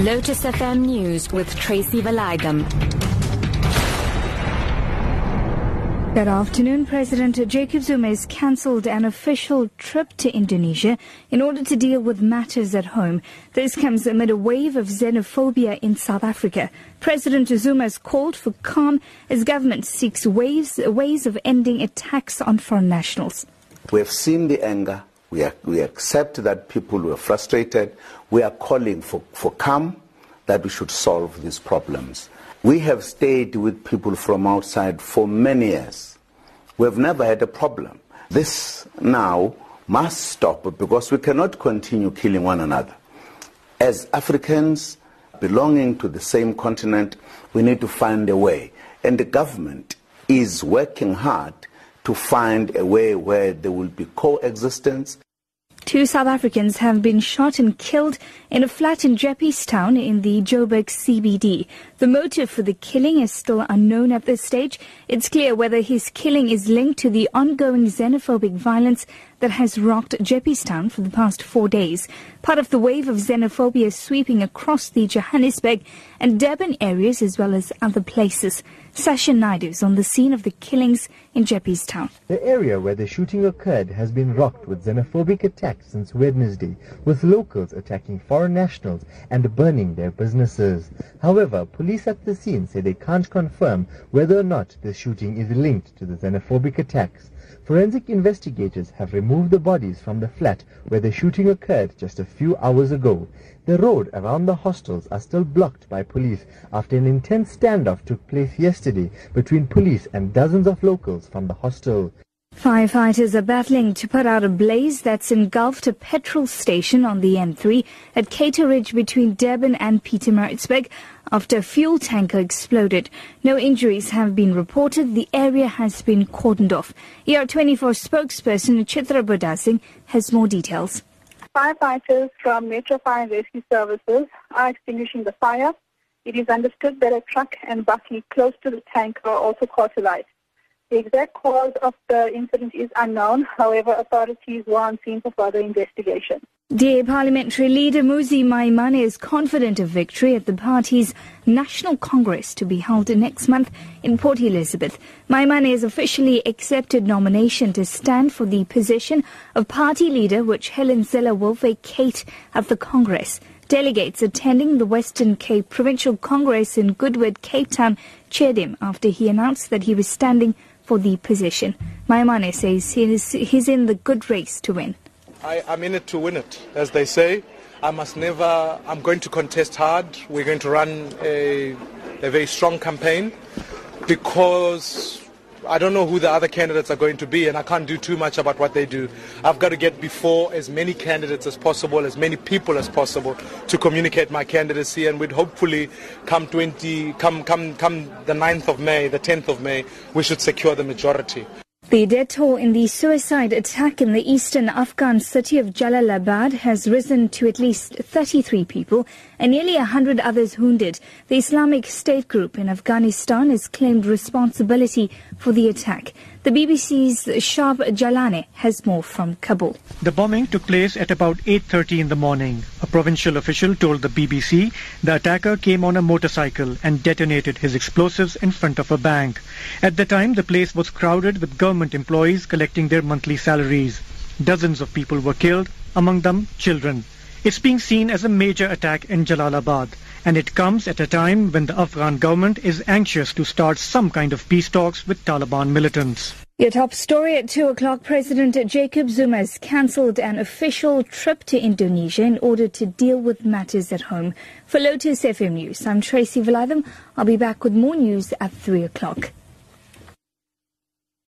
Lotus FM News with Tracy Valaydham. Good afternoon. President Jacob Zuma has cancelled an official trip to Indonesia in order to deal with matters at home. This comes amid a wave of xenophobia in South Africa. President Zuma has called for calm as government seeks ways, ways of ending attacks on foreign nationals. We have seen the anger. We, are, we accept that people were frustrated. We are calling for, for calm, that we should solve these problems. We have stayed with people from outside for many years. We have never had a problem. This now must stop because we cannot continue killing one another. As Africans belonging to the same continent, we need to find a way. And the government is working hard to find a way where there will be coexistence. Two South Africans have been shot and killed in a flat in Town in the Joburg CBD. The motive for the killing is still unknown at this stage. It's clear whether his killing is linked to the ongoing xenophobic violence that has rocked Town for the past four days. Part of the wave of xenophobia sweeping across the Johannesburg and Durban areas as well as other places. Sasha Naidu is on the scene of the killings in Town. The area where the shooting occurred has been rocked with xenophobic attacks since Wednesday, with locals attacking foreign nationals and burning their businesses. However, police at the scene say they can't confirm whether or not the shooting is linked to the xenophobic attacks. Forensic investigators have removed the bodies from the flat where the shooting occurred just a few hours ago. The road around the hostels are still blocked by police after an intense standoff took place yesterday between police and dozens of locals from the hostel. Firefighters are battling to put out a blaze that's engulfed a petrol station on the N3 at Cato Ridge between Durban and Pietermaritzburg after a fuel tanker exploded. No injuries have been reported. The area has been cordoned off. ER24 spokesperson Chitra Bodasing has more details. Firefighters from Metro Fire and Rescue Services are extinguishing the fire. It is understood that a truck and bakkie close to the tanker also caught alight. The exact cause of the incident is unknown. However, authorities were on scene for further investigation. DA parliamentary leader Mmusi Maimane is confident of victory at the party's National Congress to be held next month in Port Elizabeth. Maimane has officially accepted nomination to stand for the position of party leader, which Helen Zille will vacate at the Congress. Delegates attending the Western Cape Provincial Congress in Goodwood, Cape Town, cheered him after he announced that he was standing for the position. Maimane says he is, he's in the good race to win. I, I'm in it to win it, as they say. I must never, I'm going to contest hard. We're going to run a, a very strong campaign because I don't know who the other candidates are going to be, and I can't do too much about what they do. I've got to get before as many candidates as possible, as many people as possible, to communicate my candidacy, and we'd hopefully come 20, come, come, come the 9th of May, the 10th of May, we should secure the majority. The death toll in the suicide attack in the eastern Afghan city of Jalalabad has risen to at least 33 people and nearly 100 others wounded. The Islamic State group in Afghanistan has claimed responsibility for the attack. The BBC's Shab Jalane has more from Kabul. The bombing took place at about 8.30 in the morning. Provincial official told the BBC the attacker came on a motorcycle and detonated his explosives in front of a bank. At the time, the place was crowded with government employees collecting their monthly salaries. Dozens of people were killed, among them children. It's being seen as a major attack in Jalalabad and it comes at a time when the Afghan government is anxious to start some kind of peace talks with Taliban militants. Your top story at 2 o'clock, President Jacob Zuma has cancelled an official trip to Indonesia in order to deal with matters at home. For Lotus FM News, I'm Tracy Valaydham. I'll be back with more news at 3 o'clock.